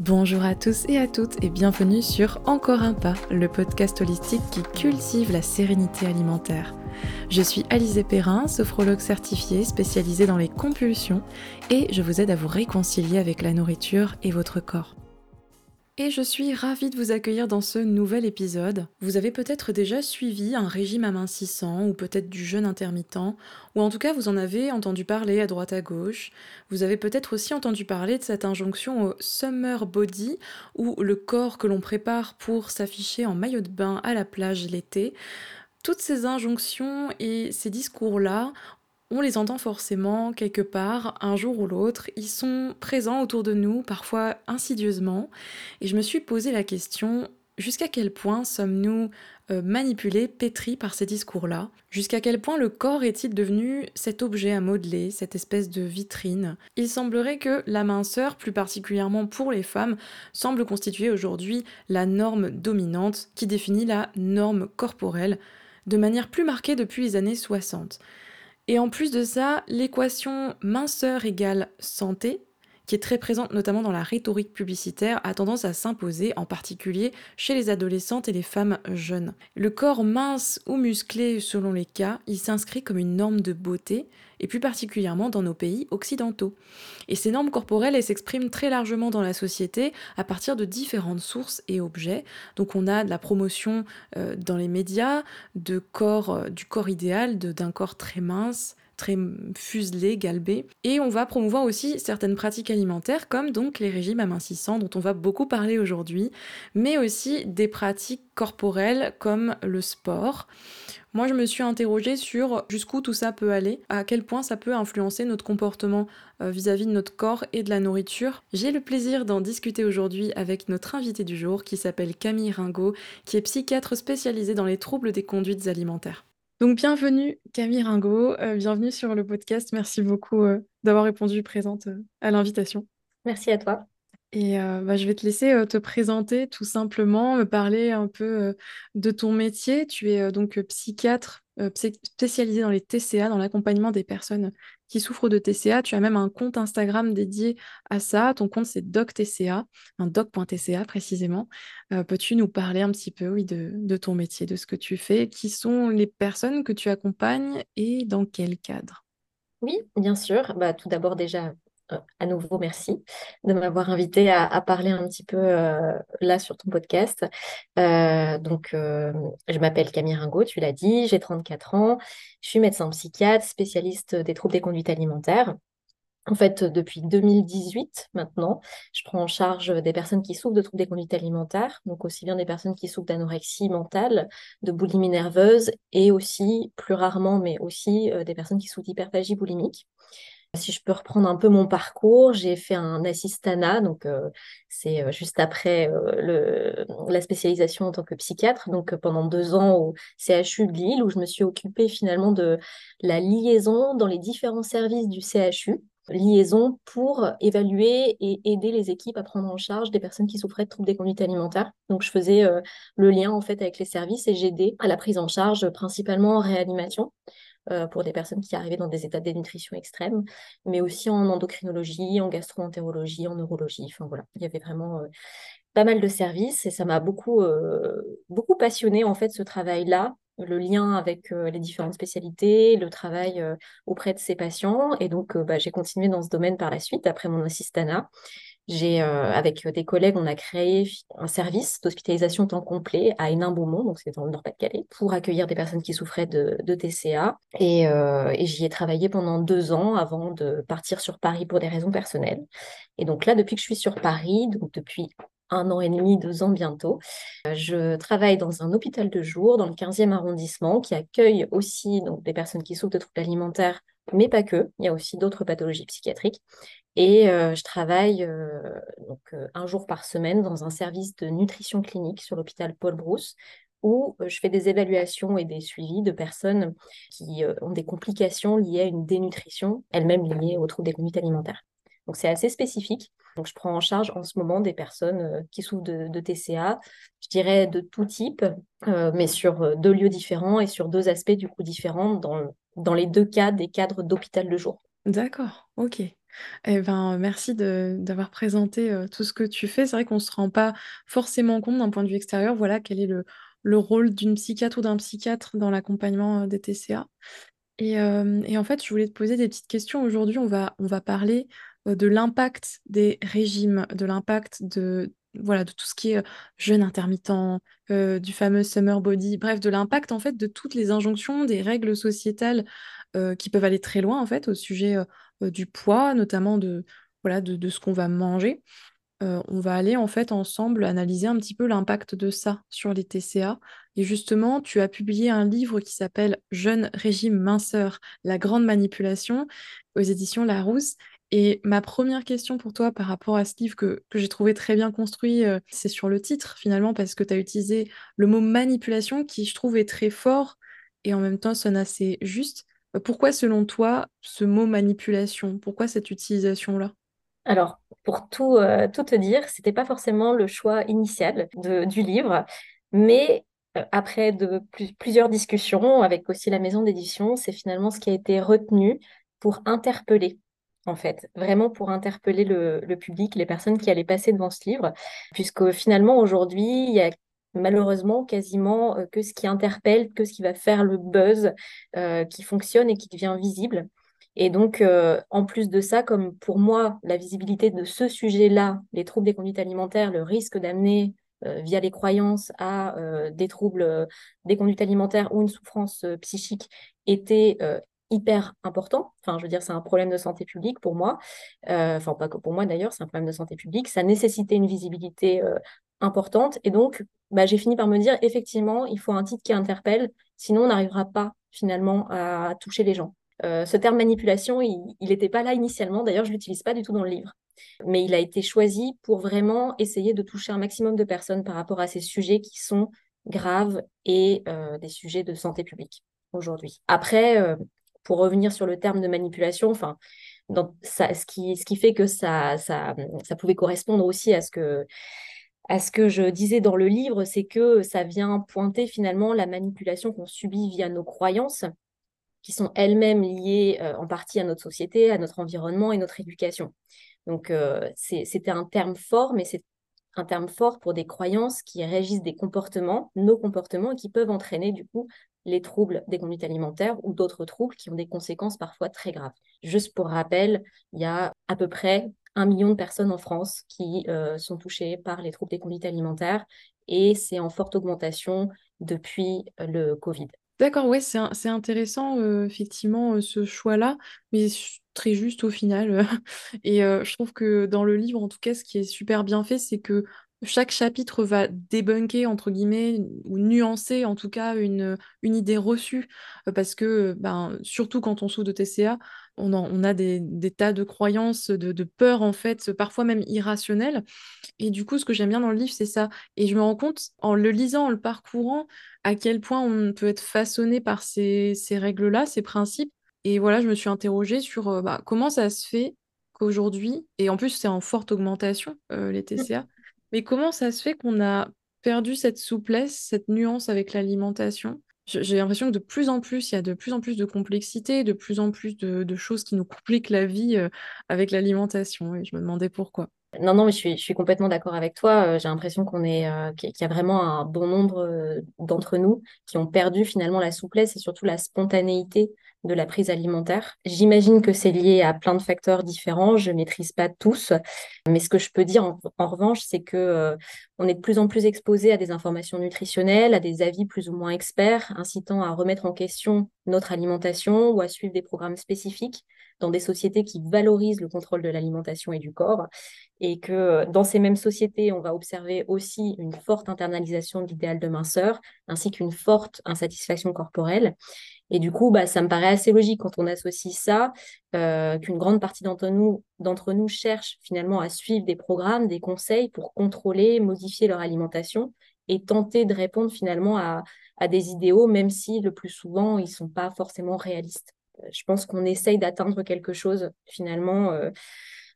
Bonjour à tous et à toutes et bienvenue sur Encore un pas, le podcast holistique qui cultive la sérénité alimentaire. Je suis Alizé Perrin, sophrologue certifiée spécialisée dans les compulsions et je vous aide à vous réconcilier avec la nourriture et votre corps et je suis ravie de vous accueillir dans ce nouvel épisode. Vous avez peut-être déjà suivi un régime amincissant ou peut-être du jeûne intermittent, ou en tout cas vous en avez entendu parler à droite à gauche. Vous avez peut-être aussi entendu parler de cette injonction au summer body, ou le corps que l'on prépare pour s'afficher en maillot de bain à la plage l'été. Toutes ces injonctions et ces discours-là, on les entend forcément quelque part, un jour ou l'autre, ils sont présents autour de nous, parfois insidieusement, et je me suis posé la question, jusqu'à quel point sommes-nous euh, manipulés, pétris par ces discours-là? Jusqu'à quel point le corps est-il devenu cet objet à modeler, cette espèce de vitrine? Il semblerait que la minceur, plus particulièrement pour les femmes, semble constituer aujourd'hui la norme dominante qui définit la norme corporelle de manière plus marquée depuis les années 60. Et en plus de ça, l'équation minceur égale santé, qui est très présente notamment dans la rhétorique publicitaire, a tendance à s'imposer, en particulier chez les adolescentes et les femmes jeunes. Le corps mince ou musclé selon les cas, il s'inscrit comme une norme de beauté, et plus particulièrement dans nos pays occidentaux. Et ces normes corporelles, elles s'expriment très largement dans la société à partir de différentes sources et objets. Donc on a de la promotion euh, dans les médias euh, du corps idéal, d'un corps très mince, fuselé, galbé. Et on va promouvoir aussi certaines pratiques alimentaires comme donc les régimes amincissants dont on va beaucoup parler aujourd'hui, mais aussi des pratiques corporelles comme le sport. Moi, je me suis interrogée sur jusqu'où tout ça peut aller, à quel point ça peut influencer notre comportement euh, vis-à-vis de notre corps et de la nourriture. J'ai le plaisir d'en discuter aujourd'hui avec notre invité du jour qui s'appelle Camille Ringot, qui est psychiatre spécialisée dans les troubles des conduites alimentaires. Donc bienvenue Camille Ringot, euh, bienvenue sur le podcast. Merci beaucoup euh, d'avoir répondu présente à l'invitation. Merci à toi. Et bah, je vais te laisser te présenter tout simplement, me parler un peu de ton métier. Tu es donc psychiatre spécialisé dans les TCA, dans l'accompagnement des personnes qui souffrent de TCA. Tu as même un compte Instagram dédié à ça. Ton compte, c'est DocTCA, un doc.tca précisément. Peux-tu nous parler un petit peu oui, de, de, ton métier, de ce que tu fais? Qui sont les personnes que tu accompagnes et dans quel cadre? Oui, bien sûr. Bah, tout d'abord, déjà, euh, à nouveau, merci de m'avoir invité à, parler un petit peu euh, là sur ton podcast. Euh, donc, je m'appelle Camille Ringot, tu l'as dit, j'ai 34 ans, je suis médecin psychiatre, spécialiste des troubles des conduites alimentaires. En fait, depuis 2018 maintenant, je prends en charge des personnes qui souffrent de troubles des conduites alimentaires, donc aussi bien des personnes qui souffrent d'anorexie mentale, de boulimie nerveuse et aussi, plus rarement, mais aussi des personnes qui souffrent d'hyperphagie boulimique. Si je peux reprendre un peu mon parcours, j'ai fait un assistana, donc euh, c'est euh, juste après euh, la spécialisation en tant que psychiatre, donc pendant deux ans au CHU de Lille, où je me suis occupée finalement de la liaison dans les différents services du CHU liaison pour évaluer et aider les équipes à prendre en charge des personnes qui souffraient de troubles des conduites alimentaires. Donc je faisais le lien en fait avec les services et j'aidais à la prise en charge principalement en réanimation euh, pour des personnes qui arrivaient dans des états de dénutrition extrême, mais aussi en endocrinologie, en gastroentérologie, en neurologie. Enfin voilà, il y avait vraiment euh, pas mal de services et ça m'a beaucoup, euh, beaucoup passionné en fait ce travail-là le lien avec les différentes spécialités, le travail auprès de ces patients. Et donc, bah, j'ai continué dans ce domaine par la suite, après mon assistana. J'ai, euh, avec des collègues, on a créé un service d'hospitalisation temps complet à Hénin-Beaumont, donc c'est dans le Nord-Pas-de-Calais, pour accueillir des personnes qui souffraient de, TCA. Euh, et, j'y ai travaillé pendant deux ans avant de partir sur Paris pour des raisons personnelles. Et donc là, depuis que je suis sur Paris, donc depuis un an et demi, deux ans bientôt. Euh, je travaille dans un hôpital de jour dans le 15e arrondissement qui accueille aussi donc, des personnes qui souffrent de troubles alimentaires, mais pas que. Il y a aussi d'autres pathologies psychiatriques. Et euh, je travaille euh, donc, euh, un jour par semaine dans un service de nutrition clinique sur l'hôpital Paul Brousse, où je fais des évaluations et des suivis de personnes qui ont des complications liées à une dénutrition, elle-même liée aux troubles des conduites alimentaires. Donc c'est assez spécifique. Donc je prends en charge en ce moment des personnes qui souffrent de, TCA, je dirais de tout type, mais sur deux lieux différents et sur deux aspects du coup différents dans, dans les deux cas des cadres d'hôpital de jour. D'accord, ok. Eh ben, merci d'avoir présenté euh, tout ce que tu fais. C'est vrai qu'on ne se rend pas forcément compte d'un point de vue extérieur, voilà, quel est le, le rôle d'une psychiatre ou d'un psychiatre dans l'accompagnement euh, des TCA. Et, euh, et, en fait, je voulais te poser des petites questions. Aujourd'hui, on va, on va parler de l'impact des régimes, de l'impact de, voilà, de tout ce qui est jeûne intermittent, du fameux summer body, bref, de l'impact en fait de toutes les injonctions, des règles sociétales qui peuvent aller très loin en fait au sujet du poids, notamment de, voilà, de, de ce qu'on va manger. on va aller en fait ensemble analyser un petit peu l'impact de ça sur les TCA. Et justement, tu as publié un livre qui s'appelle Jeune régime minceur, la grande manipulation aux éditions Larousse. Et ma première question pour toi par rapport à ce livre que, que j'ai trouvé très bien construit, c'est sur le titre finalement, parce que tu as utilisé le mot manipulation qui je trouve est très fort et en même temps sonne assez juste. Pourquoi, selon toi, ce mot manipulation? Pourquoi cette utilisation-là? Alors, pour tout, euh, tout te dire, ce n'était pas forcément le choix initial du livre, mais euh, après plusieurs discussions avec aussi la maison d'édition, c'est finalement ce qui a été retenu pour interpeller en fait, vraiment pour interpeller le, public, les personnes qui allaient passer devant ce livre, puisque finalement aujourd'hui, il y a malheureusement quasiment que ce qui interpelle, que ce qui va faire le buzz, qui fonctionne et qui devient visible. Et donc, en plus de ça, comme pour moi, la visibilité de ce sujet-là, les troubles des conduites alimentaires, le risque d'amener via les croyances à des troubles des conduites alimentaires ou une souffrance psychique était hyper important. Enfin, je veux dire, c'est un problème de santé publique pour moi. enfin, pas que pour moi d'ailleurs, c'est un problème de santé publique. Ça nécessitait une visibilité importante. Et donc, bah, j'ai fini par me dire, effectivement, il faut un titre qui interpelle, sinon on n'arrivera pas finalement à toucher les gens. Euh, ce terme manipulation, il n'était pas là initialement, d'ailleurs je ne l'utilise pas du tout dans le livre, mais il a été choisi pour vraiment essayer de toucher un maximum de personnes par rapport à ces sujets qui sont graves et euh, des sujets de santé publique aujourd'hui. Après, euh, pour revenir sur le terme de manipulation, enfin, ça, ce, qui, ce qui fait que ça, ça, ça pouvait correspondre aussi à ce que à ce que je disais dans le livre, c'est que ça vient pointer finalement la manipulation qu'on subit via nos croyances, qui sont elles-mêmes liées euh, en partie à notre société, à notre environnement et notre éducation. Donc euh, c'était un terme fort, mais c'est un terme fort pour des croyances qui régissent des comportements, nos comportements, et qui peuvent entraîner du coup les troubles des conduites alimentaires ou d'autres troubles qui ont des conséquences parfois très graves. Juste pour rappel, il y a à peu près un million de personnes en France qui euh, sont touchées par les troubles des conduites alimentaires et c'est en forte augmentation depuis euh, le Covid. D'accord, ouais, c'est intéressant, euh, effectivement, ce choix-là, mais très juste au final. et je trouve que dans le livre, en tout cas, ce qui est super bien fait, c'est que chaque chapitre va débunker, entre guillemets, ou nuancer en tout cas une, une idée reçue, parce que ben, surtout quand on souffre de TCA, on, a des, tas de croyances, de, de peurs en fait, parfois même irrationnelles. Et du coup, ce que j'aime bien dans le livre, c'est ça. Et je me rends compte, en le lisant, en le parcourant, à quel point on peut être façonné par ces, règles-là, ces principes. Et voilà, je me suis interrogée sur euh, bah, comment ça se fait qu'aujourd'hui, et en plus c'est en forte augmentation, euh, les TCA, mais comment ça se fait qu'on a perdu cette souplesse, cette nuance avec l'alimentation? J'ai l'impression que de plus en plus, il y a de plus en plus de complexité, de plus en plus de, choses qui nous compliquent la vie euh, avec l'alimentation. Et je me demandais pourquoi. Non, non, mais je suis, complètement d'accord avec toi. Euh, j'ai l'impression qu'on est, euh, qu'il y a vraiment un bon nombre d'entre nous qui ont perdu finalement la souplesse et surtout la spontanéité de la prise alimentaire. J'imagine que c'est lié à plein de facteurs différents, je ne maîtrise pas tous, mais ce que je peux dire en, revanche, c'est que euh, on est de plus en plus exposé à des informations nutritionnelles, à des avis plus ou moins experts, incitant à remettre en question notre alimentation ou à suivre des programmes spécifiques dans des sociétés qui valorisent le contrôle de l'alimentation et du corps, et que dans ces mêmes sociétés, on va observer aussi une forte internalisation de l'idéal de minceur, ainsi qu'une forte insatisfaction corporelle. Et du coup, bah, ça me paraît assez logique quand on associe ça, euh, qu'une grande partie d'entre nous, d'entre nous cherchent finalement à suivre des programmes, des conseils pour contrôler, modifier leur alimentation et tenter de répondre finalement à, des idéaux, même si le plus souvent, ils ne sont pas forcément réalistes. Euh, je pense qu'on essaye d'atteindre quelque chose finalement. Euh,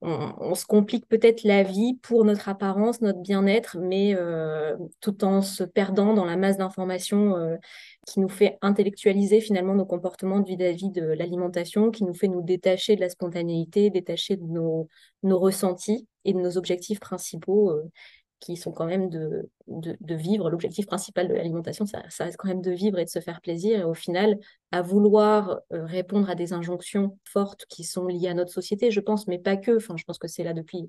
on, se complique peut-être la vie pour notre apparence, notre bien-être, mais euh, tout en se perdant dans la masse d'informations euh, qui nous fait intellectualiser finalement nos comportements vis-à-vis de l'alimentation, qui nous fait nous détacher de la spontanéité, détacher de nos, nos ressentis et de nos objectifs principaux qui sont quand même de, de, vivre. L'objectif principal de l'alimentation, ça, reste quand même de vivre et de se faire plaisir. Et au final, à vouloir euh, répondre à des injonctions fortes qui sont liées à notre société, je pense, mais pas que. Enfin, je pense que c'est là depuis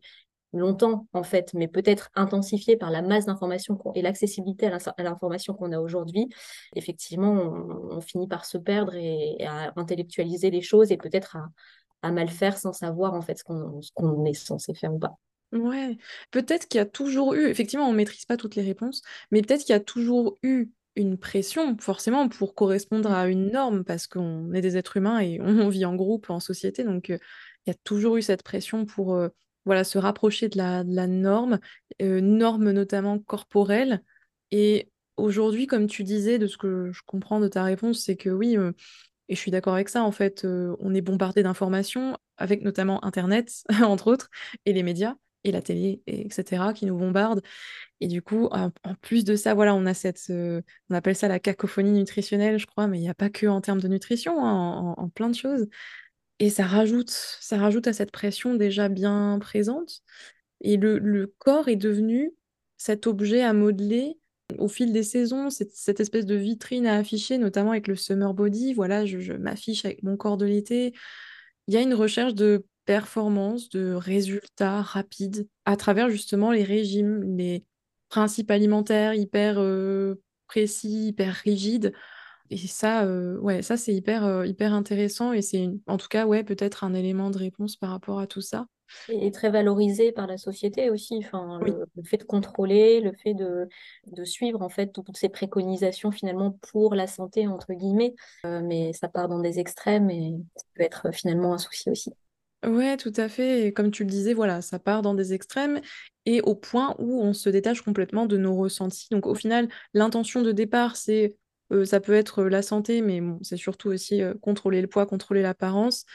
longtemps, en fait, mais peut-être intensifié par la masse d'informations et l'accessibilité à l'information qu'on a aujourd'hui. Effectivement, on, finit par se perdre et, à intellectualiser les choses et peut-être à, mal faire sans savoir, en fait, ce qu'on est censé faire ou pas. Ouais, peut-être qu'il y a toujours eu, effectivement, on ne maîtrise pas toutes les réponses, mais peut-être qu'il y a toujours eu une pression, forcément, pour correspondre à une norme, parce qu'on est des êtres humains et on vit en groupe, en société, donc il y a toujours eu cette pression pour voilà, se rapprocher de la, norme, norme notamment corporelle. Et aujourd'hui, comme tu disais, de ce que je comprends de ta réponse, c'est que oui, et je suis d'accord avec ça, en fait, on est bombardé d'informations, avec notamment Internet, entre autres, et les médias et la télé, etc., qui nous bombardent. Et du coup, en, plus de ça, voilà, on a cette, euh, on appelle ça la cacophonie nutritionnelle, je crois, mais il n'y a pas que en termes de nutrition, hein, en, plein de choses. Et ça rajoute, ça rajoute à cette pression déjà bien présente. Et le, corps est devenu cet objet à modeler au fil des saisons, cette, cette, espèce de vitrine à afficher, notamment avec le summer body. Voilà, je m'affiche avec mon corps de l'été. Il y a une recherche de performance, de résultats rapides à travers justement les régimes, les principes alimentaires hyper euh, précis, hyper rigides. Et ça, euh, ouais, ça c'est hyper, euh, hyper intéressant et c'est en tout cas ouais, peut-être un élément de réponse par rapport à tout ça. Et très valorisé par la société aussi, enfin, le, fait de contrôler, le fait de, de, suivre en fait toutes ces préconisations finalement pour la santé entre guillemets, mais ça part dans des extrêmes et ça peut être finalement un souci aussi. Ouais, tout à fait. Comme tu le disais, voilà, ça part dans des extrêmes et au point où on se détache complètement de nos ressentis. Donc au final, l'intention de départ, c'est ça peut être la santé, mais c'est surtout aussi contrôler le poids, contrôler l'apparence.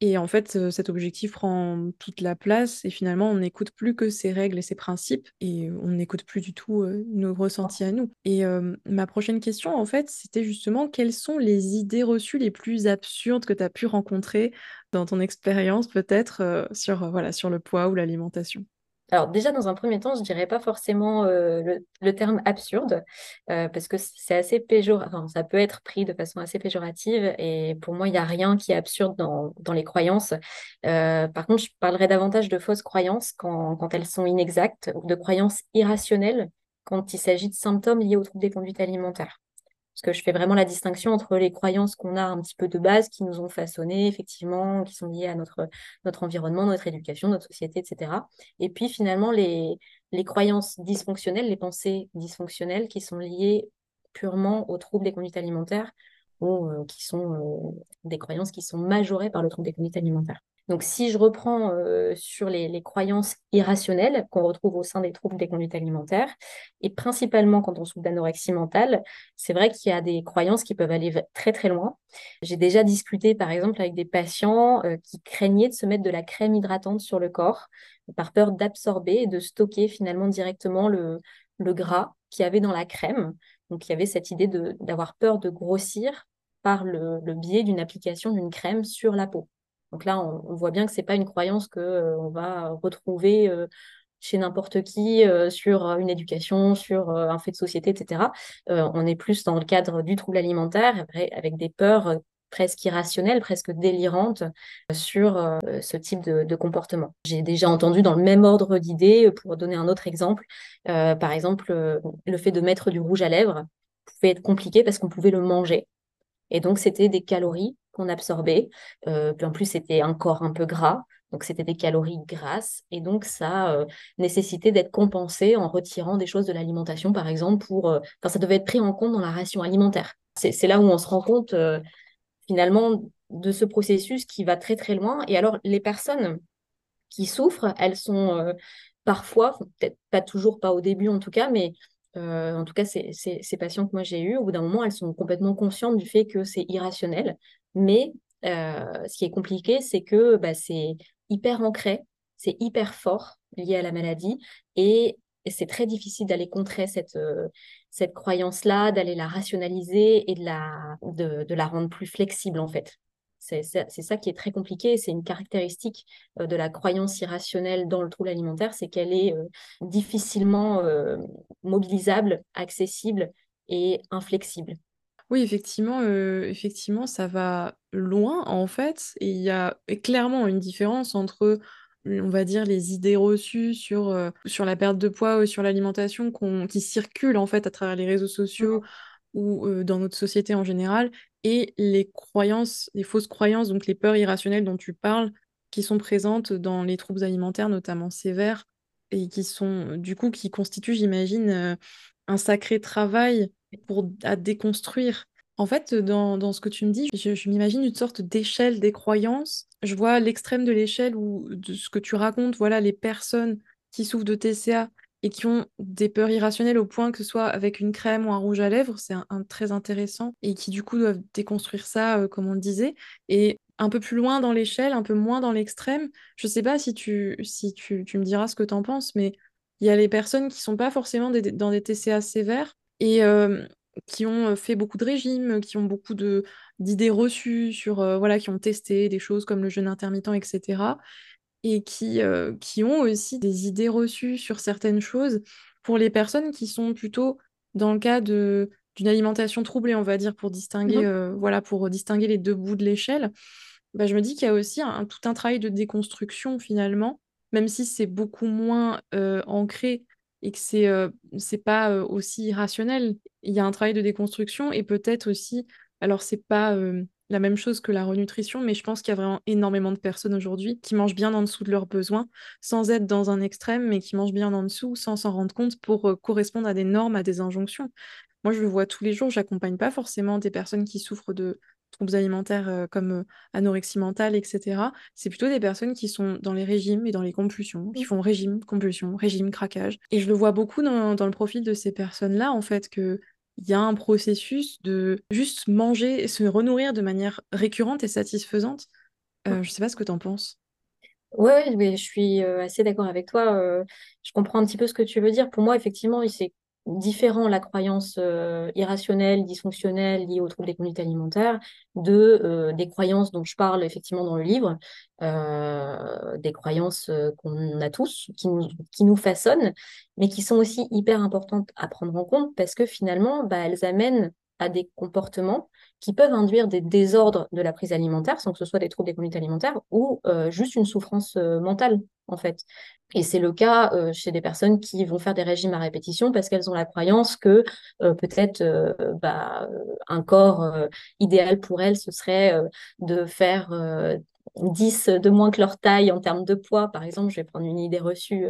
Et en fait, cet objectif prend toute la place et finalement, on n'écoute plus que ses règles et ses principes et on n'écoute plus du tout nos ressentis à nous. Et ma prochaine question, en fait, c'était justement quelles sont les idées reçues les plus absurdes que tu as pu rencontrer dans ton expérience, peut-être, sur, voilà, sur le poids ou l'alimentation? Alors déjà, dans un premier temps, je dirais pas forcément euh, le, terme absurde, euh, parce que c'est assez péjoratif, ça peut être pris de façon assez péjorative, et pour moi, il n'y a rien qui est absurde dans, les croyances. Euh, par contre, je parlerais davantage de fausses croyances quand, quand elles sont inexactes, ou de croyances irrationnelles quand il s'agit de symptômes liés aux troubles des conduites alimentaires. Parce que je fais vraiment la distinction entre les croyances qu'on a un petit peu de base, qui nous ont façonné, effectivement, qui sont liées à notre, environnement, notre éducation, notre société, etc. Et puis finalement, les, les croyances dysfonctionnelles, les pensées dysfonctionnelles qui sont liées purement aux troubles des conduites alimentaires ou euh, qui sont euh, des croyances qui sont majorées par le trouble des conduites alimentaires. Donc, si je reprends euh, sur les, croyances irrationnelles qu'on retrouve au sein des troubles des conduites alimentaires, et principalement quand on souffre d'anorexie mentale, c'est vrai qu'il y a des croyances qui peuvent aller très très loin. J'ai déjà discuté par exemple avec des patients euh, qui craignaient de se mettre de la crème hydratante sur le corps par peur d'absorber et de stocker finalement directement le, gras qu'il y avait dans la crème. Donc, il y avait cette idée d'avoir peur de grossir par le biais d'une application d'une crème sur la peau. Donc là, on, voit bien que ce n'est pas une croyance qu'on euh, va retrouver euh, chez n'importe qui euh, sur une éducation, sur un fait de société, etc. on est plus dans le cadre du trouble alimentaire, avec des peurs presque irrationnelles, presque délirantes sur ce type de, comportement. J'ai déjà entendu dans le même ordre d'idées, pour donner un autre exemple, par exemple, le fait de mettre du rouge à lèvres pouvait être compliqué parce qu'on pouvait le manger. Et donc, c'était des calories qu'on absorbait. Euh, puis en plus, c'était un corps un peu gras. Donc, c'était des calories grasses. Et donc, ça euh, nécessitait d'être compensé en retirant des choses de l'alimentation, par exemple, pour. Euh, enfin, ça devait être pris en compte dans la ration alimentaire. C'est là où on se rend compte, finalement, de ce processus qui va très, très loin. Et alors, les personnes qui souffrent, elles sont parfois, peut-être pas toujours, pas au début en tout cas, mais en tout cas, ces, patients que moi j'ai eues, au bout d'un moment, elles sont complètement conscientes du fait que c'est irrationnel. Mais euh, ce qui est compliqué, c'est que bah, c'est hyper ancré. c'est hyper fort lié à la maladie et c'est très difficile d'aller contrer cette, euh, cette croyance-là, d'aller la rationaliser et de la, de, la rendre plus flexible en fait. C'est ça qui est très compliqué. C'est une caractéristique euh, de la croyance irrationnelle dans le trouble alimentaire, c'est qu'elle est, difficilement mobilisable, accessible et inflexible. Oui, effectivement, effectivement, ça va loin en fait, et il y a clairement une différence entre on va dire, les idées reçues sur, sur la perte de poids ou sur l'alimentation qui circulent en fait à travers les réseaux sociaux ou dans notre société en général, et les croyances, les fausses croyances, donc les peurs irrationnelles dont tu parles, qui sont présentes dans les troubles alimentaires, notamment sévères, et qui sont, du coup, qui constituent, j'imagine, un sacré travail pour, à déconstruire en fait, dans, ce que tu me dis, je, m'imagine une sorte d'échelle des croyances. Je vois l'extrême de l'échelle ou de ce que tu racontes, voilà, les personnes qui souffrent de TCA et qui ont des peurs irrationnelles au point que ce soit avec une crème ou un rouge à lèvres, c'est un, très intéressant et qui du coup doivent déconstruire ça, euh, comme on le disait. Et un peu plus loin dans l'échelle, un peu moins dans l'extrême, je sais pas si tu, si tu, me diras ce que tu en penses, mais il y a les personnes qui sont pas forcément dans des TCA sévères et euh, qui ont fait beaucoup de régimes, qui ont beaucoup de d'idées reçues sur euh, voilà, qui ont testé des choses comme le jeûne intermittent, etc. Et qui, euh, qui ont aussi des idées reçues sur certaines choses pour les personnes qui sont plutôt dans le cas de d'une alimentation troublée, on va dire, pour distinguer, mmh voilà, pour distinguer les deux bouts de l'échelle. Bah, je me dis qu'il y a aussi un, tout un travail de déconstruction finalement, même si c'est beaucoup moins ancré et que c'est euh, pas euh, aussi irrationnel. Il y a un travail de déconstruction et peut-être aussi, alors c'est pas euh, la même chose que la renutrition, mais je pense qu'il y a vraiment énormément de personnes aujourd'hui qui mangent bien en dessous de leurs besoins, sans être dans un extrême, mais qui mangent bien en dessous, sans s'en rendre compte pour correspondre à des normes, à des injonctions. Moi, je le vois tous les jours, j'accompagne pas forcément des personnes qui souffrent de troubles alimentaires euh, comme euh, anorexie mentale, etc. C'est plutôt des personnes qui sont dans les régimes et dans les compulsions, qui font régime, compulsion, régime, craquage. Et je le vois beaucoup dans, le profil de ces personnes-là, en fait, que il y a un processus de juste manger, se renourrir de manière récurrente et satisfaisante. Euh, je sais pas ce que tu en penses. Oui, mais je suis assez d'accord avec toi. je comprends un petit peu ce que tu veux dire. Pour moi, effectivement, c'est différent la croyance euh, irrationnelle, dysfonctionnelle liée aux troubles des conduites alimentaires de euh, des croyances dont je parle effectivement dans le livre, euh, des croyances qu'on a tous, qui nous, qui nous façonnent, mais qui sont aussi hyper importantes à prendre en compte parce que finalement, bah, elles amènent à des comportements qui peuvent induire des désordres de la prise alimentaire, sans que ce soit des troubles des conduites alimentaires ou juste une souffrance mentale, en fait. Et c'est le cas euh, chez des personnes qui vont faire des régimes à répétition parce qu'elles ont la croyance que euh, peut-être euh, bah, un corps idéal pour elles, ce serait de faire 10 de moins que leur taille en termes de poids, par exemple, je vais prendre une idée reçue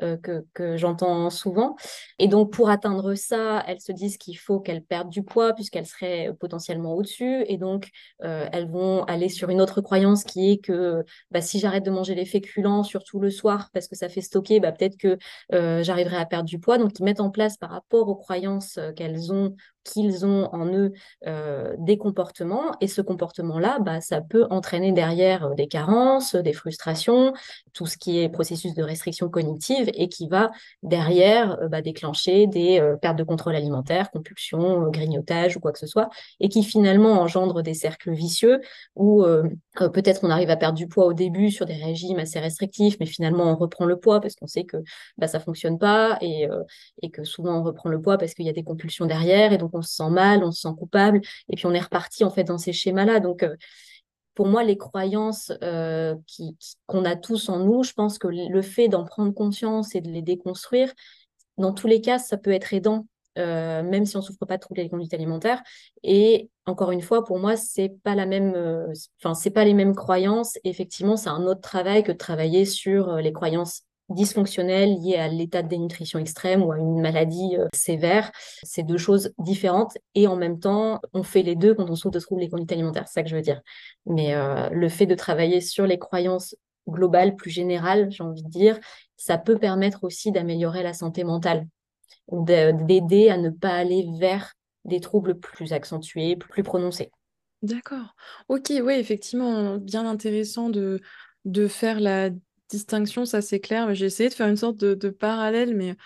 que, que j'entends souvent. Et donc, pour atteindre ça, elles se disent qu'il faut qu'elles perdent du poids puisqu'elles seraient potentiellement au-dessus. Et donc, elles vont aller sur une autre croyance qui est que bah, si j'arrête de manger les féculents, surtout le soir, parce que ça fait stocker, bah, peut-être que j'arriverai à perdre du poids. Donc, ils mettent en place par rapport aux croyances qu'elles ont qu'ils ont en eux euh, des comportements. Et ce comportement-là, bah, ça peut entraîner derrière euh, des carences, des frustrations, tout ce qui est processus de restriction cognitive et qui va derrière euh, bah, déclencher des pertes de contrôle alimentaire, compulsion, grignotage ou quoi que ce soit et qui finalement engendre des cercles vicieux où peut-être on arrive à perdre du poids au début sur des régimes assez restrictifs mais finalement on reprend le poids parce qu'on sait que bah, ça fonctionne pas et, et que souvent on reprend le poids parce qu'il y a des compulsions derrière et donc on se sent mal, on se sent coupable, et puis on est reparti en fait dans ces schémas-là. Donc, euh, pour moi, les croyances euh, qu'on a tous en nous, je pense que le fait d'en prendre conscience et de les déconstruire, dans tous les cas, ça peut être aidant, euh, même si on souffre pas de troubles des conduites alimentaires. Et encore une fois, pour moi, c'est pas la même, c'est pas les mêmes croyances. Effectivement, c'est un autre travail que de travailler sur les croyances dysfonctionnel lié à l'état de dénutrition extrême ou à une maladie euh, sévère. C'est deux choses différentes et en même temps, on fait les deux quand on souffre de troubles des conduites alimentaires. C'est ça que je veux dire. Mais euh, le fait de travailler sur les croyances globales, plus générales, j'ai envie de dire, ça peut permettre aussi d'améliorer la santé mentale, d'aider à ne pas aller vers des troubles plus accentués, plus prononcés. D'accord. Ok, oui, effectivement, bien intéressant de, de faire la distinction, ça c'est clair. J'ai essayé de faire une sorte de, de parallèle, mais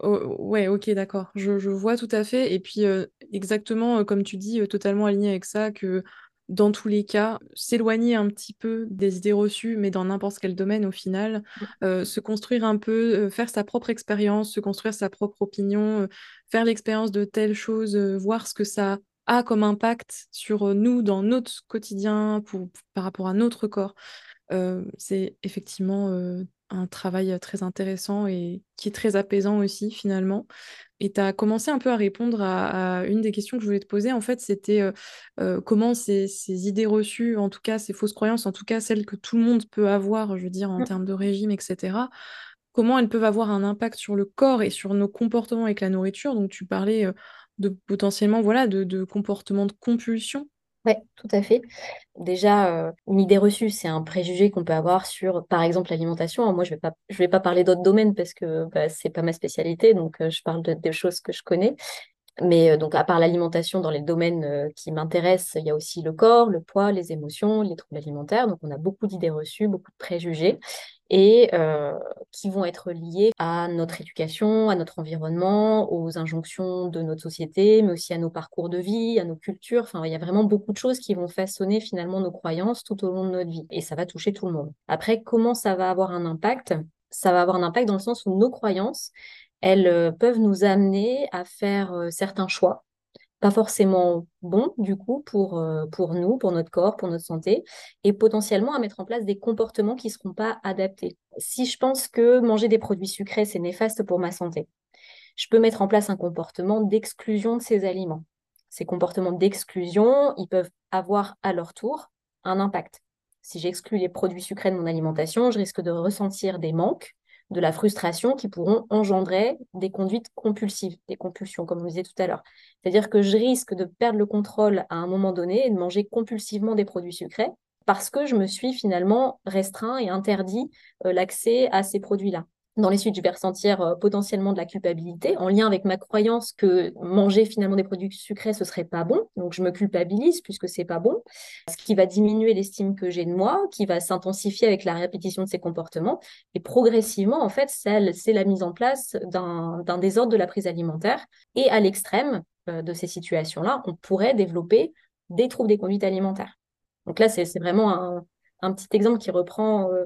Oh, ouais, ok, d'accord. Je, vois tout à fait. Et puis, euh, exactement euh, comme tu dis, euh, totalement aligné avec ça, que dans tous les cas, s'éloigner un petit peu des idées reçues, mais dans n'importe quel domaine au final, se construire un peu, faire sa propre expérience, se construire sa propre opinion, faire l'expérience de telle chose, voir ce que ça a comme impact sur nous dans notre quotidien pour, par rapport à notre corps. C'est effectivement un travail très intéressant et qui est très apaisant aussi finalement. Et tu as commencé un peu à répondre à, une des questions que je voulais te poser. En fait, c'était comment ces, idées reçues, en tout cas ces fausses croyances, en tout cas celles que tout le monde peut avoir, je veux dire, en mmh. termes de régime, etc., comment elles peuvent avoir un impact sur le corps et sur nos comportements avec la nourriture? Donc tu parlais de potentiellement voilà, de, de comportements de compulsion oui, tout à fait. Déjà, euh, une idée reçue, c'est un préjugé qu'on peut avoir sur, par exemple, l'alimentation. Moi, je ne vais pas, je vais pas parler d'autres domaines parce que bah, ce n'est pas ma spécialité, donc euh, je parle de, des choses que je connais. Mais euh, donc, à part l'alimentation, dans les domaines qui m'intéressent, il y a aussi le corps, le poids, les émotions, les troubles alimentaires. Donc, on a beaucoup d'idées reçues, beaucoup de préjugés et euh, qui vont être liés à notre éducation, à notre environnement, aux injonctions de notre société, mais aussi à nos parcours de vie, à nos cultures. Enfin, il y a vraiment beaucoup de choses qui vont façonner finalement nos croyances tout au long de notre vie. Et ça va toucher tout le monde. Après, comment ça va avoir un impact? Ça va avoir un impact dans le sens où nos croyances, elles euh, peuvent nous amener à faire euh, certains choix pas forcément bon du coup pour, euh, pour nous, pour notre corps, pour notre santé, et potentiellement à mettre en place des comportements qui ne seront pas adaptés. Si je pense que manger des produits sucrés, c'est néfaste pour ma santé, je peux mettre en place un comportement d'exclusion de ces aliments. Ces comportements d'exclusion, ils peuvent avoir à leur tour un impact. Si j'exclus les produits sucrés de mon alimentation, je risque de ressentir des manques, de la frustration qui pourront engendrer des conduites compulsives, des compulsions, comme vous disiez tout à l'heure. C'est-à-dire que je risque de perdre le contrôle à un moment donné et de manger compulsivement des produits sucrés parce que je me suis finalement restreint et interdit euh, l'accès à ces produits-là. Dans les suites, je vais euh, potentiellement de la culpabilité en lien avec ma croyance que manger finalement des produits sucrés, ce serait pas bon. Donc, je me culpabilise puisque c'est pas bon. Ce qui va diminuer l'estime que j'ai de moi, qui va s'intensifier avec la répétition de ces comportements. Et progressivement, en fait, c'est la mise en place d'un désordre de la prise alimentaire. Et à l'extrême euh, de ces situations-là, on pourrait développer des troubles des conduites alimentaires. Donc là, c'est vraiment un, un petit exemple qui reprend euh,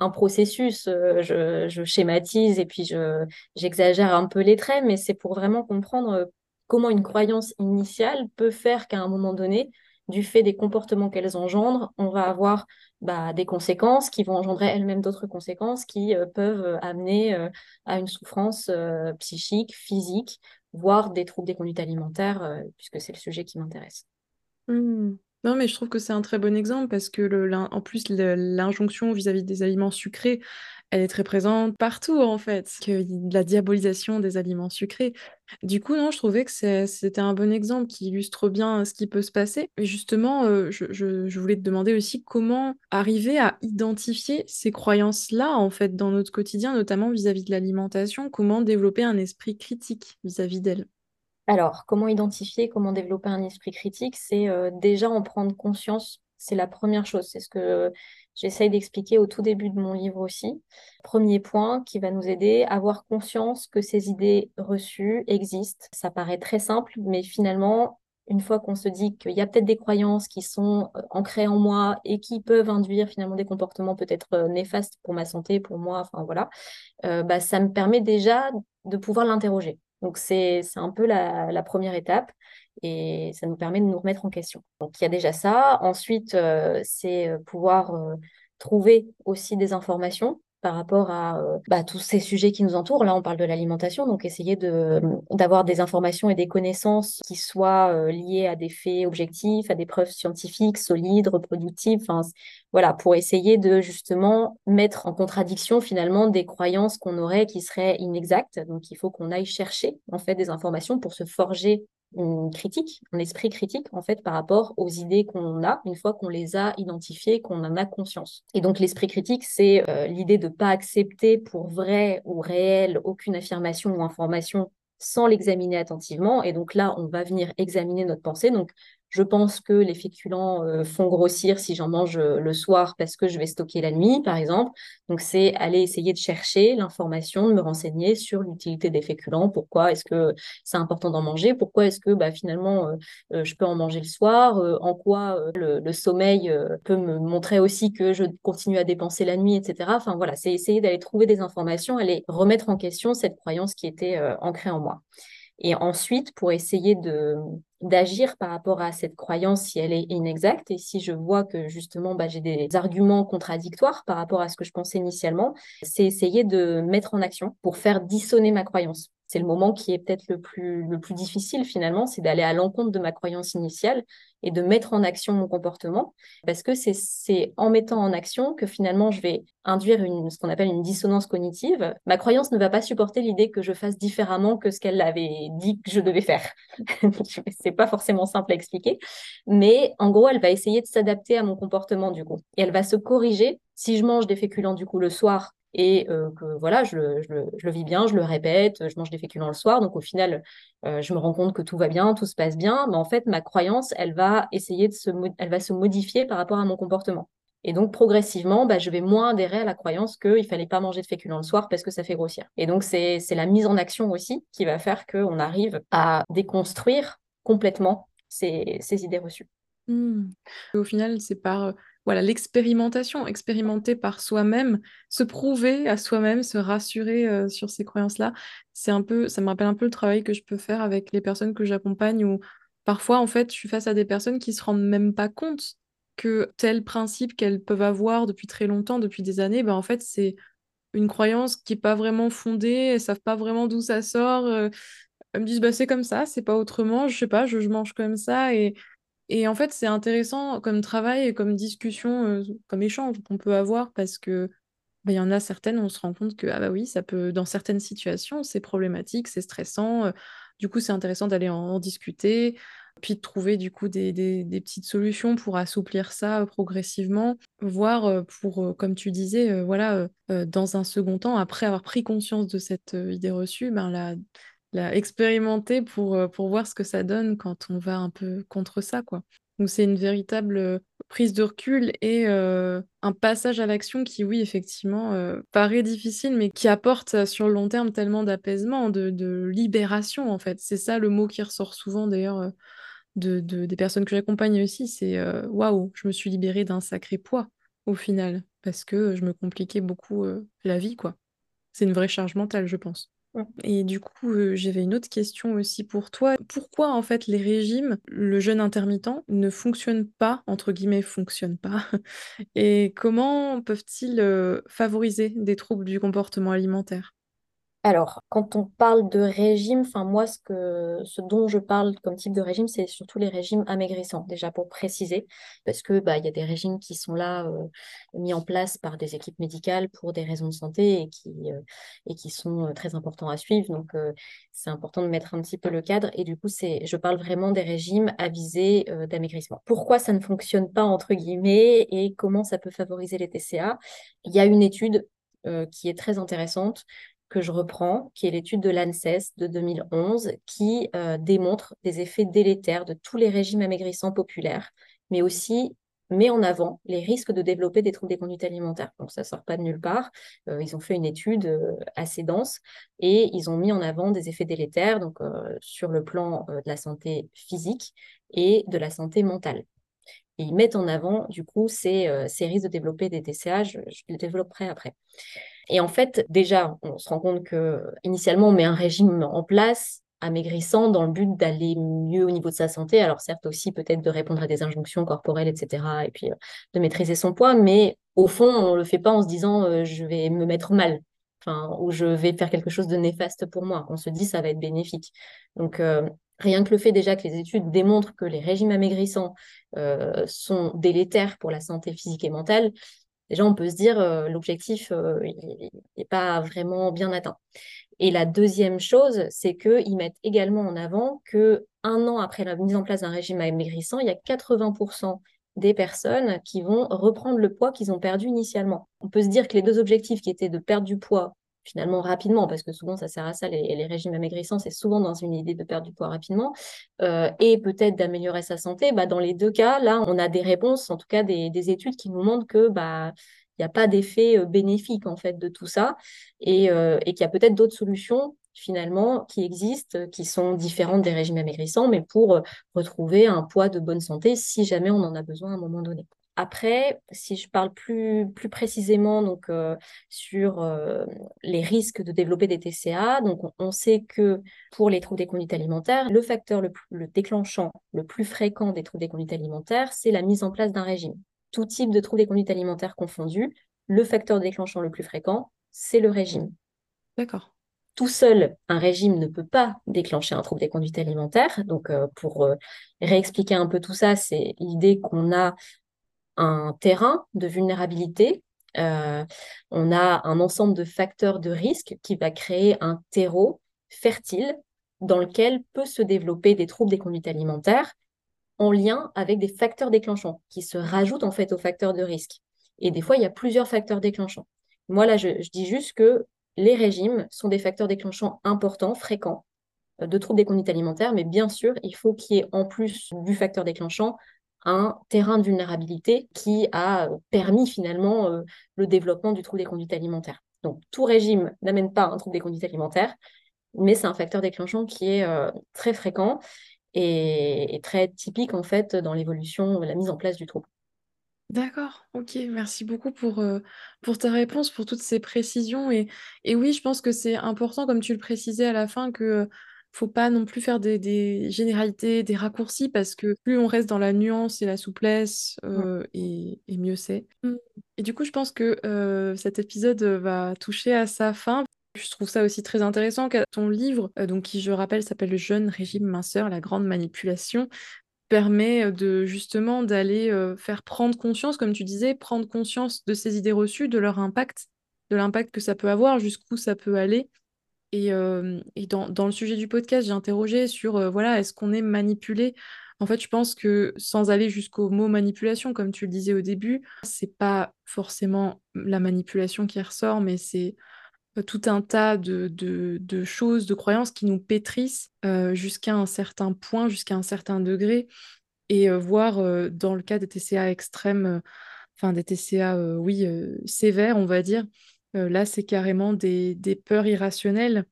un processus. Euh, je, schématise et puis j'exagère un peu les traits, mais c'est pour vraiment comprendre euh, comment une croyance initiale peut faire qu'à un moment donné, du fait des comportements qu'elles engendrent, on va avoir bah, des conséquences qui vont engendrer elles-mêmes d'autres conséquences qui peuvent amener à une souffrance psychique, physique, voire des troubles des conduites alimentaires, puisque c'est le sujet qui m'intéresse. Mmh. Non, mais je trouve que c'est un très bon exemple parce que le, en plus, l'injonction vis-à-vis des aliments sucrés, elle est très présente partout en fait, la diabolisation des aliments sucrés. Du coup, non, je trouvais que c'était un bon exemple qui illustre bien ce qui peut se passer. Et justement, euh, je, voulais te demander aussi comment arriver à identifier ces croyances-là en fait dans notre quotidien, notamment vis-à-vis de l'alimentation, comment développer un esprit critique vis-à-vis d'elle. Alors, comment identifier, comment développer un esprit critique C'est euh, déjà en prendre conscience. C'est la première chose. C'est ce que j'essaye d'expliquer au tout début de mon livre aussi. Premier point qui va nous aider avoir conscience que ces idées reçues existent. Ça paraît très simple, mais finalement, une fois qu'on se dit qu'il y a peut-être des croyances qui sont euh, ancrées en moi et qui peuvent induire finalement des comportements peut-être euh, néfastes pour ma santé, pour moi, enfin voilà, bah, ça me permet déjà de pouvoir l'interroger. Donc, c'est un peu la, première étape et ça nous permet de nous remettre en question. Donc, il y a déjà ça. Ensuite, euh, c'est euh, pouvoir euh, trouver aussi des informations par rapport à euh, bah, tous ces sujets qui nous entourent. Là, on parle de l'alimentation, donc essayer d'avoir des informations et des connaissances qui soient euh, liées à des faits objectifs, à des preuves scientifiques, solides, reproductives, enfin, voilà, pour essayer de justement mettre en contradiction finalement des croyances qu'on aurait qui seraient inexactes. Donc, il faut qu'on aille chercher en fait des informations pour se forger critique, un esprit critique en fait par rapport aux idées qu'on a une fois qu'on les a identifiées, qu'on en a conscience. Et donc l'esprit critique, c'est euh, l'idée de ne pas accepter pour vrai ou réel aucune affirmation ou information sans l'examiner attentivement. Et donc là, on va venir examiner notre pensée. Donc je pense que les féculents euh, font grossir si j'en mange euh, le soir parce que je vais stocker la nuit, par exemple. Donc, c'est aller essayer de chercher l'information, de me renseigner sur l'utilité des féculents, pourquoi est-ce que c'est important d'en manger, pourquoi est-ce que bah, finalement je peux en manger le soir, en quoi le, sommeil peut me montrer aussi que je continue à dépenser la nuit, etc. Enfin voilà, c'est essayer d'aller trouver des informations, aller remettre en question cette croyance qui était ancrée en moi. Et ensuite, pour essayer d'agir par rapport à cette croyance si elle est inexacte et si je vois que justement bah, j'ai des arguments contradictoires par rapport à ce que je pensais initialement, c'est essayer de mettre en action pour faire dissonner ma croyance. C'est le moment qui est peut-être plus, le plus difficile finalement, c'est d'aller à l'encontre de ma croyance initiale et de mettre en action mon comportement, parce que c'est en mettant en action que finalement je vais induire ce qu'on appelle une dissonance cognitive. Ma croyance ne va pas supporter l'idée que je fasse différemment que ce qu'elle avait dit que je devais faire. c'est pas forcément simple à expliquer, mais en gros, elle va essayer de s'adapter à mon comportement du coup, et elle va se corriger si je mange des féculents du coup le soir et que voilà, je le, je, le, vis bien, je le répète, je mange des féculents le soir, donc au final, je me rends compte que tout va bien, tout se passe bien, mais en fait, ma croyance, elle va essayer de se, elle va se modifier par rapport à mon comportement. Et donc, progressivement, bah, je vais moins adhérer à la croyance qu'il ne fallait pas manger de féculents le soir parce que ça fait grossir. Et donc, c'est la mise en action aussi qui va faire qu'on arrive à déconstruire complètement ces, ces idées reçues. Mmh. Au final, c'est par voilà l'expérimentation, expérimenter par soi-même, se prouver à soi-même, se rassurer sur ces croyances-là. C'est un peu, ça me rappelle un peu le travail que je peux faire avec les personnes que j'accompagne où parfois en fait je suis face à des personnes qui se rendent même pas compte que tel principe qu'elles peuvent avoir depuis très longtemps, depuis des années, ben en fait c'est une croyance qui est pas vraiment fondée, elles savent pas vraiment d'où ça sort. elles me disent bah c'est comme ça, c'est pas autrement, je sais pas, je, je mange comme ça et et en fait, c'est intéressant comme travail et comme discussion, comme échange qu'on peut avoir parce que bah, il y en a certaines, on se rend compte que ah bah oui, ça peut, dans certaines situations, c'est problématique, c'est stressant. Du coup, c'est intéressant d'aller en, discuter, puis de trouver du coup des, petites solutions pour assouplir ça progressivement, voire pour, comme tu disais, voilà, dans un second temps, après avoir pris conscience de cette idée reçue, ben la la expérimenter pour, euh, pour voir ce que ça donne quand on va un peu contre ça, quoi. Donc c'est une véritable euh, prise de recul et euh, un passage à l'action qui, oui, effectivement, paraît difficile, mais qui apporte sur le long terme tellement d'apaisement, de, libération, en fait. C'est ça le mot qui ressort souvent, d'ailleurs, de, de, des personnes que j'accompagne aussi, c'est waouh, je me suis libérée d'un sacré poids, au final, parce que je me compliquais beaucoup la vie, quoi. C'est une vraie charge mentale, je pense. Et du coup, euh, j'avais une autre question aussi pour toi. Pourquoi en fait les régimes, le jeûne intermittent, ne fonctionnent pas, entre guillemets, fonctionnent pas Et comment peuvent-ils euh, favoriser des troubles du comportement alimentaire? Alors, quand on parle de régime, enfin moi, ce, dont je parle comme type de régime, c'est surtout les régimes amaigrissants, déjà pour préciser, parce que bah, y a des régimes qui sont là, euh, mis en place par des équipes médicales pour des raisons de santé et qui, euh, sont euh, très importants à suivre. Donc, c'est important de mettre un petit peu le cadre. Et du coup, je parle vraiment des régimes à visée d'amaigrissement. Pourquoi ça ne fonctionne pas, entre guillemets, et comment ça peut favoriser les TCA Il y a une étude qui est très intéressante que je reprends, qui est l'étude de l'ANSES de 2011, qui euh, démontre des effets délétères de tous les régimes amaigrissants populaires, mais aussi met en avant les risques de développer des troubles des conduites alimentaires. Donc ça sort pas de nulle part. Euh, ils ont fait une étude euh, assez dense et ils ont mis en avant des effets délétères donc sur le plan de la santé physique et de la santé mentale. Ils mettent en avant du coup ces, risques de développer des TCA. Je, je développerai après. Et en fait, déjà, on se rend compte que initialement, on met un régime en place amaigrissant dans le but d'aller mieux au niveau de sa santé. Alors certes aussi peut-être de répondre à des injonctions corporelles, etc. Et puis euh, de maîtriser son poids, mais au fond, on ne le fait pas en se disant euh, je vais me mettre mal. Enfin, ou je vais faire quelque chose de néfaste pour moi. On se dit ça va être bénéfique. Donc euh, rien que le fait déjà que les études démontrent que les régimes amaigrissants sont délétères pour la santé physique et mentale, déjà, on peut se dire euh, l'objectif n'est pas vraiment bien atteint. Et la deuxième chose, c'est qu'ils mettent également en avant que un an après la mise en place d'un régime amaigrissant, il y a 80% des personnes qui vont reprendre le poids qu'ils ont perdu initialement. On peut se dire que les deux objectifs qui étaient de perdre du poids finalement rapidement, parce que souvent ça sert à ça, les, régimes amaigrissants, c'est souvent dans une idée de perdre du poids rapidement, euh, et peut-être d'améliorer sa santé, bah, dans les deux cas, là, on a des réponses, en tout cas des, études qui nous montrent que bah, il n'y a pas d'effet euh, bénéfique en fait de tout ça, et, euh, et qu'il y a peut-être d'autres solutions finalement qui existent, qui sont différentes des régimes amaigrissants, mais pour retrouver un poids de bonne santé si jamais on en a besoin à un moment donné. Après, si je parle plus, plus précisément donc, euh, sur euh, les risques de développer des TCA, donc on, sait que pour les troubles des conduites alimentaires, le facteur le, le déclenchant le plus fréquent des troubles des conduites alimentaires, c'est la mise en place d'un régime. Tout type de troubles des conduites alimentaires confondus, le facteur déclenchant le plus fréquent, c'est le régime. D'accord. Tout seul, un régime ne peut pas déclencher un trouble des conduites alimentaires. Donc, euh, pour réexpliquer un peu tout ça, c'est l'idée qu'on a un terrain de vulnérabilité. Euh, on a un ensemble de facteurs de risque qui va créer un terreau fertile dans lequel peut se développer des troubles des conduites alimentaires en lien avec des facteurs déclenchants qui se rajoutent en fait aux facteurs de risque. Et des fois, il y a plusieurs facteurs déclenchants. Moi, là, je, dis juste que les régimes sont des facteurs déclenchants importants, fréquents, euh, de troubles des conduites alimentaires, mais bien sûr, il faut qu'il y ait en plus du facteur déclenchant un terrain de vulnérabilité qui a permis finalement euh, le développement du trouble des conduites alimentaires. Donc tout régime n'amène pas un trouble des conduites alimentaires, mais c'est un facteur déclenchant qui est euh, très fréquent et, très typique en fait dans l'évolution, la mise en place du trouble. D'accord, ok, merci beaucoup pour, euh, pour ta réponse, pour toutes ces précisions. Et, et oui, je pense que c'est important, comme tu le précisais à la fin, que faut pas non plus faire des, généralités, des raccourcis, parce que plus on reste dans la nuance et la souplesse, euh, et, mieux c'est. Mmh. Et du coup, je pense que euh, cet épisode va toucher à sa fin. Je trouve ça aussi très intéressant que ton livre, euh, donc qui je rappelle s'appelle Le jeune régime minceur, la grande manipulation, permet de justement d'aller faire prendre conscience, comme tu disais, prendre conscience de ces idées reçues, de leur impact, de l'impact que ça peut avoir, jusqu'où ça peut aller, et, dans, le sujet du podcast, j'ai interrogé sur, voilà, est-ce qu'on est manipulé? En fait, je pense que sans aller jusqu'au mot manipulation, comme tu le disais au début, c'est pas forcément la manipulation qui ressort, mais c'est tout un tas de, choses, de croyances qui nous pétrissent jusqu'à un certain point, jusqu'à un certain degré, et voir dans le cas des TCA extrêmes, enfin des TCA, oui, sévères, on va dire, euh, là, c'est carrément des, peurs irrationnelles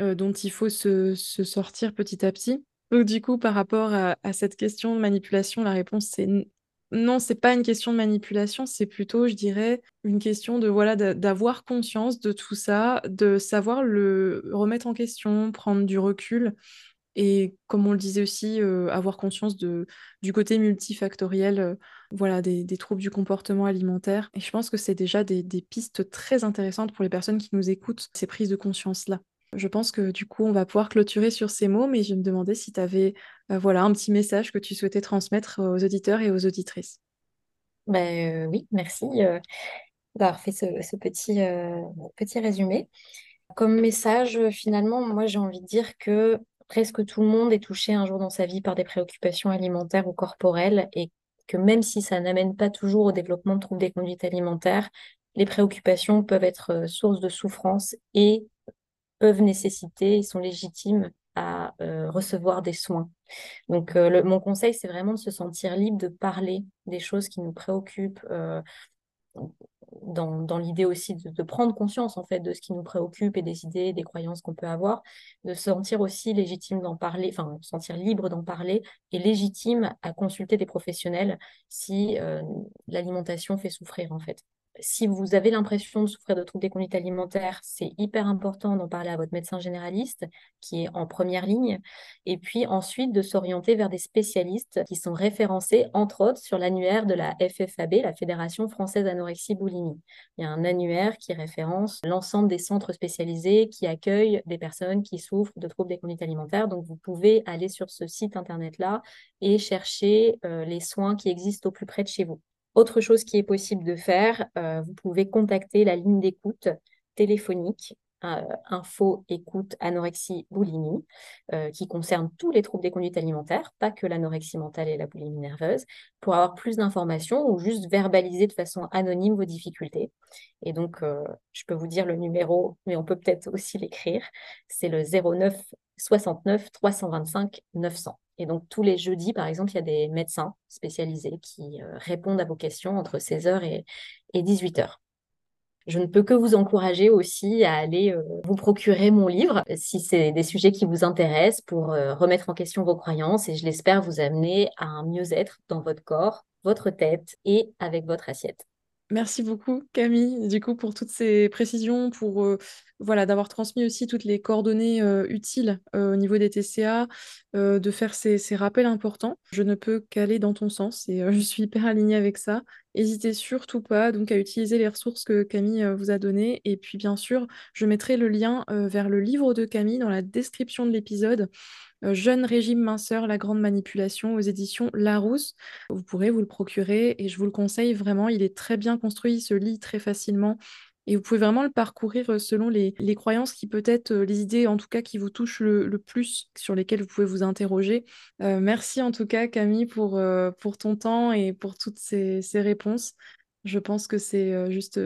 euh, dont il faut se, sortir petit à petit. Donc, du coup, par rapport à, cette question de manipulation, la réponse c'est non, c'est pas une question de manipulation, c'est plutôt, je dirais, une question de voilà d'avoir conscience de tout ça, de savoir le remettre en question, prendre du recul et comme on le disait aussi, euh, avoir conscience de, du côté multifactoriel euh, voilà, des, troubles du comportement alimentaire. Et je pense que c'est déjà des, pistes très intéressantes pour les personnes qui nous écoutent, ces prises de conscience-là. Je pense que du coup, on va pouvoir clôturer sur ces mots, mais je me demandais si tu avais euh, voilà, un petit message que tu souhaitais transmettre aux auditeurs et aux auditrices. Ben, oui, merci d'avoir fait ce, ce petit, petit résumé. Comme message, finalement, moi j'ai envie de dire que presque tout le monde est touché un jour dans sa vie par des préoccupations alimentaires ou corporelles et que même si ça n'amène pas toujours au développement de troubles des conduites alimentaires, les préoccupations peuvent être euh, source de souffrance et peuvent nécessiter, sont légitimes à euh, recevoir des soins. Donc, euh, mon conseil, c'est vraiment de se sentir libre de parler des choses qui nous préoccupent, dans, l'idée aussi de, prendre conscience en fait de ce qui nous préoccupe et des idées, des croyances qu'on peut avoir, de se sentir aussi légitime d'en parler, enfin se sentir libre d'en parler et légitime à consulter des professionnels si euh, l'alimentation fait souffrir en fait si vous avez l'impression de souffrir de troubles des conduites alimentaires, c'est hyper important d'en parler à votre médecin généraliste qui est en première ligne. Et puis ensuite de s'orienter vers des spécialistes qui sont référencés, entre autres, sur l'annuaire de la FFAB, la Fédération française anorexie boulimie. Il y a un annuaire qui référence l'ensemble des centres spécialisés qui accueillent des personnes qui souffrent de troubles des conduites alimentaires. Donc vous pouvez aller sur ce site internet-là et chercher euh, les soins qui existent au plus près de chez vous. Autre chose qui est possible de faire, euh, vous pouvez contacter la ligne d'écoute téléphonique info, écoute, anorexie, boulimie, qui concerne tous les troubles des conduites alimentaires, pas que l'anorexie mentale et la boulimie nerveuse, pour avoir plus d'informations ou juste verbaliser de façon anonyme vos difficultés. Et donc, je peux vous dire le numéro, mais on peut peut-être aussi l'écrire. C'est le 09 69 325 900. Et donc, tous les jeudis, par exemple, il y a des médecins spécialisés qui répondent à vos questions entre 16h et, et 18h je ne peux que vous encourager aussi à aller euh, vous procurer mon livre si c'est des sujets qui vous intéressent pour euh, remettre en question vos croyances et je l'espère vous amener à un mieux-être dans votre corps, votre tête et avec votre assiette. Merci beaucoup Camille, du coup pour toutes ces précisions, pour voilà d'avoir transmis aussi toutes les coordonnées utiles au niveau des TCA, de faire ces, ces, rappels importants. Je ne peux qu'aller dans ton sens et je suis hyper alignée avec ça. N'hésitez surtout pas donc à utiliser les ressources que Camille vous a données et puis bien sûr je mettrai le lien vers le livre de Camille dans la description de l'épisode. Euh, Jeune régime minceur, la grande manipulation aux éditions Larousse. Vous pourrez vous le procurer et je vous le conseille vraiment. Il est très bien construit, il se lit très facilement. Et vous pouvez vraiment le parcourir euh, selon les, croyances qui peut-être, euh, les idées en tout cas qui vous touchent le, plus, sur lesquelles vous pouvez vous interroger. merci en tout cas Camille pour, ton temps et pour toutes ces réponses. Je pense que c'est juste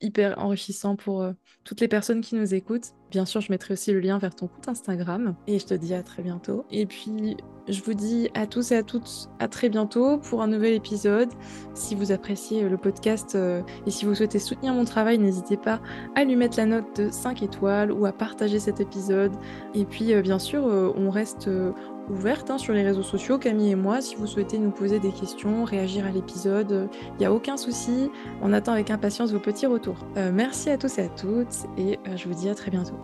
hyper enrichissant pour euh, toutes les personnes qui nous écoutent. Bien sûr, je mettrai aussi le lien vers ton compte Instagram et je te dis à très bientôt. Et puis, je vous dis à tous et à toutes à très bientôt pour un nouvel épisode. Si vous appréciez euh, le podcast euh, et si vous souhaitez soutenir mon travail, n'hésitez pas à lui mettre la note de 5 étoiles ou à partager cet épisode. Et puis, bien sûr, on reste ouverte hein, sur les réseaux sociaux, Camille et moi. Si vous souhaitez nous poser des questions, réagir à l'épisode, il n'y a aucun souci. On attend avec impatience vos petits retours. Euh, merci à tous et à toutes et euh, je vous dis à très bientôt.